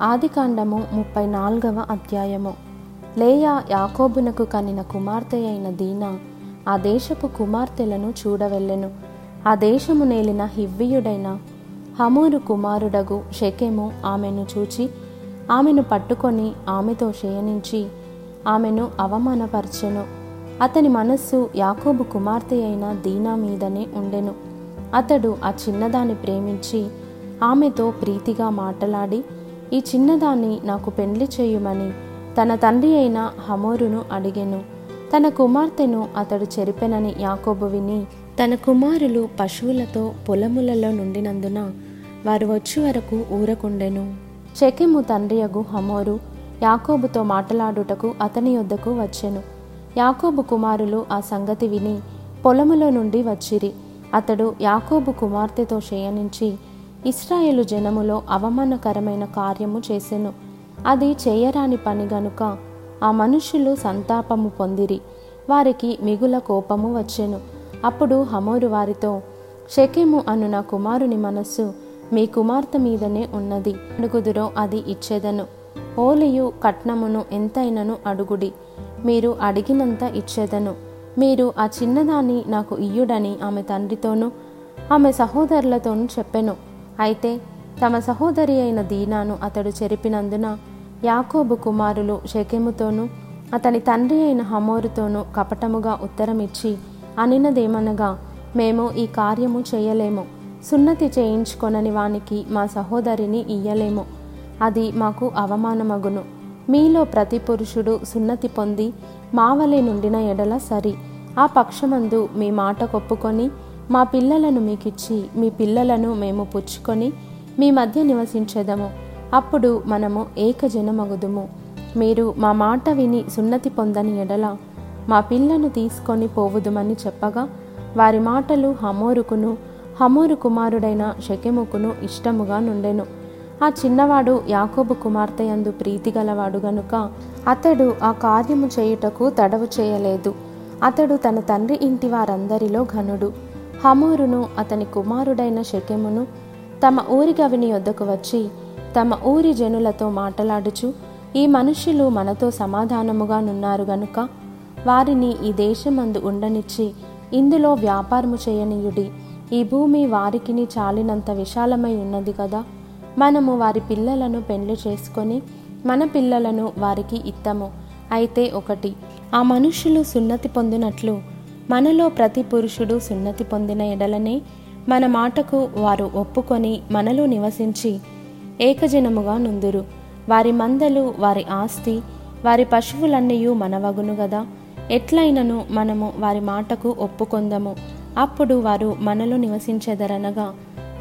ఆదికాండము ముప్పై నాలుగవ అధ్యాయము. లేయా యాకోబునకు కనిన కుమార్తె అయిన దీనా ఆ దేశపు కుమార్తెలను చూడవెళ్ళెను ఆ దేశము నేలిన హివ్వీయుడైన హమూరు కుమారుడగు షెకెము ఆమెను చూచి ఆమెను పట్టుకొని ఆమెతో శయనించి ఆమెను అవమానపరచెను. అతని మనస్సు యాకోబు కుమార్తె అయిన దీనా మీదనే ఉండెను. అతడు ఆ చిన్నదాన్ని ప్రేమించి ఆమెతో ప్రీతిగా మాటలాడి ఈ చిన్నదాన్ని నాకు పెండ్లి చేయుమని తన తండ్రి అయిన హమోరును అడిగెను. తన కుమార్తెను అతడు చెరిపెనని యాకోబు విని తన కుమారులు పశువులతో పొలములలో నుండినందున వారు వచ్చి వరకు ఊరకుండెను. చెకెము తండ్రియగు హమోరు యాకోబుతో మాటలాడుటకు అతని యొద్దకు వచ్చెను. యాకోబు కుమారులు ఆ సంగతి విని పొలములో నుండి వచ్చిరి. అతడు యాకోబు కుమార్తెతో శయనించి ఇస్రాయేలు జనములో అవమానకరమైన కార్యము చేసెను. అది చేయరాని పని గనుక ఆ మనుషులు సంతాపము పొందిరి. వారికి మిగుల కోపము వచ్చెను. అప్పుడు హమోరు వారితో షకేము అను నా కుమారుని మనస్సు మీ కుమార్తె మీదనే ఉన్నది. అడుగుదురో అది ఇచ్చేదను. ఓలియు కట్నమును ఎంతైనను అడుగుడి. మీరు అడిగినంత ఇచ్చేదను. మీరు ఆ చిన్నదాన్ని నాకు ఇయ్యుడని ఆమె తండ్రితోనూ ఆమె సహోదరులతోనూ చెప్పెను. అయితే తమ సహోదరి అయిన దీనాను అతడు చెరిపినందున యాకోబు కుమారులు షెకెముతోనూ అతని తండ్రి అయిన హమోరుతోనూ కపటముగా ఉత్తరమిచ్చి అనినదేమనగా మేము ఈ కార్యము చేయలేము. సున్నతి చేయించుకొనని వానికి మా సహోదరిని ఇయ్యలేము. అది మాకు అవమానమగును. మీలో ప్రతి పురుషుడు సున్నతి పొంది మావలే నుండిన ఎడల సరి. ఆ పక్షమందు మీ మాట కొప్పుకొని మా పిల్లలను మీకిచ్చి మీ పిల్లలను మేము పుచ్చుకొని మీ మధ్య నివసించెదము. అప్పుడు మనము ఏకజనమగుదుము. మీరు మా మాట విని సున్నతి పొందని ఎడల మా పిల్లను తీసుకొని పోవుదుమని చెప్పగా వారి మాటలు హమోరుకును హమోరు కుమారుడైన షకెముకును ఇష్టముగా నుండెను. ఆ చిన్నవాడు యాకోబు కుమార్తె యందు ప్రీతిగలవాడు గనుక అతడు ఆ కార్యము చేయుటకు తడవు చేయలేదు. అతడు తన తండ్రి ఇంటి వారందరిలో ఘనుడు. హమోరును అతని కుమారుడైన షెకెమును తమ ఊరి గవిని వద్దకు వచ్చి తమ ఊరి జనులతో మాటలాడుచు ఈ మనుష్యులు మనతో సమాధానముగా నున్నారు గనుక వారిని ఈ దేశమందు ఉండనిచ్చి ఇందులో వ్యాపారము చేయనీయుడి. ఈ భూమి వారికిని చాలినంత విశాలమై ఉన్నది కదా? మనము వారి పిల్లలను పెండ్లి చేసుకొని మన పిల్లలను వారికి ఇత్తము. అయితే ఒకటి ఆ మనుషులు సున్నతి పొందినట్లు మనలో ప్రతి పురుషుడు సున్నతి పొందిన ఎడలనే మన మాటకు వారు ఒప్పుకొని మనలో నివసించి ఏకజనముగా నుందురు. వారి మందలు వారి ఆస్తి వారి పశువులన్నయూ మనవగును గదా. ఎట్లయినను మనము వారి మాటకు ఒప్పుకొందము. అప్పుడు వారు మనలో నివసించెదరనగా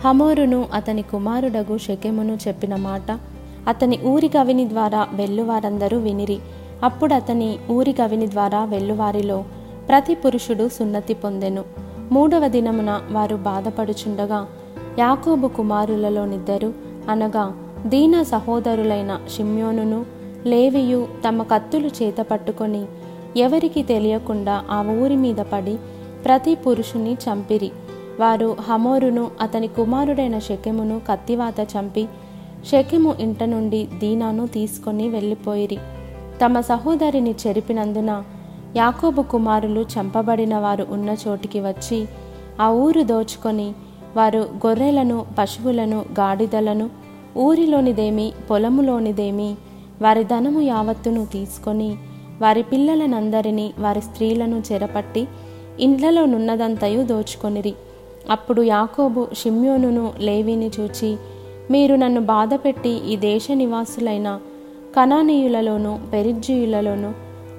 హమోరును అతని కుమారుడగు షెకెమును చెప్పిన మాట అతని ఊరి గవిని ద్వారా వెల్లువారందరూ వినిరి. అప్పుడు అతని ఊరి గవిని ద్వారా వెల్లువారిలో ప్రతి పురుషుడు సున్నతి పొందెను. మూడవ దినమున వారు బాధపడుచుండగా యాకోబు కుమారులలోనిద్దరు అనగా దీన సహోదరులైన షిమ్యోనును లేవియు తమ కత్తులు చేత పట్టుకొని ఎవరికి తెలియకుండా ఆ ఊరి మీద పడి ప్రతి పురుషుని చంపిరి. వారు హమోరును అతని కుమారుడైన శకెమును కత్తివాత చంపి శకెము ఇంట నుండి దీనాను తీసుకొని వెళ్ళిపోయిరి. తమ సహోదరిని చెరిపినందున యాకోబు కుమారులు చంపబడిన వారు ఉన్న చోటికి వచ్చి ఆ ఊరు దోచుకొని వారు గొర్రెలను పశువులను గాడిదలను ఊరిలోనిదేమి పొలములోనిదేమి వారి ధనము యావత్తును తీసుకొని వారి పిల్లలనందరినీ వారి స్త్రీలను చెరపట్టి ఇండ్లలోనున్నదంతయు దోచుకొనిరి. అప్పుడు యాకోబు షిమ్యోనును లేవిని చూచి మీరు నన్ను బాధపెట్టి ఈ దేశ నివాసులైన కనానీయులలోను పెరిజ్జీయులలోను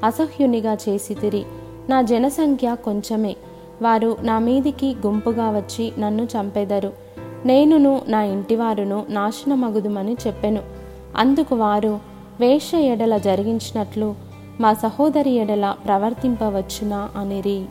అసహ్యునిగా చేసితిరి నా జనసంఖ్య కొంచెమే. వారు నా మీదికి గుంపుగా వచ్చి నన్ను చంపెదరు. నేనును నా ఇంటివారును నాశనమగుదుమని చెప్పెను. అందుకు వారు వేష ఎడల జరిగించినట్లు మా సహోదరి ఎడల ప్రవర్తింపవచ్చునా అనిరి.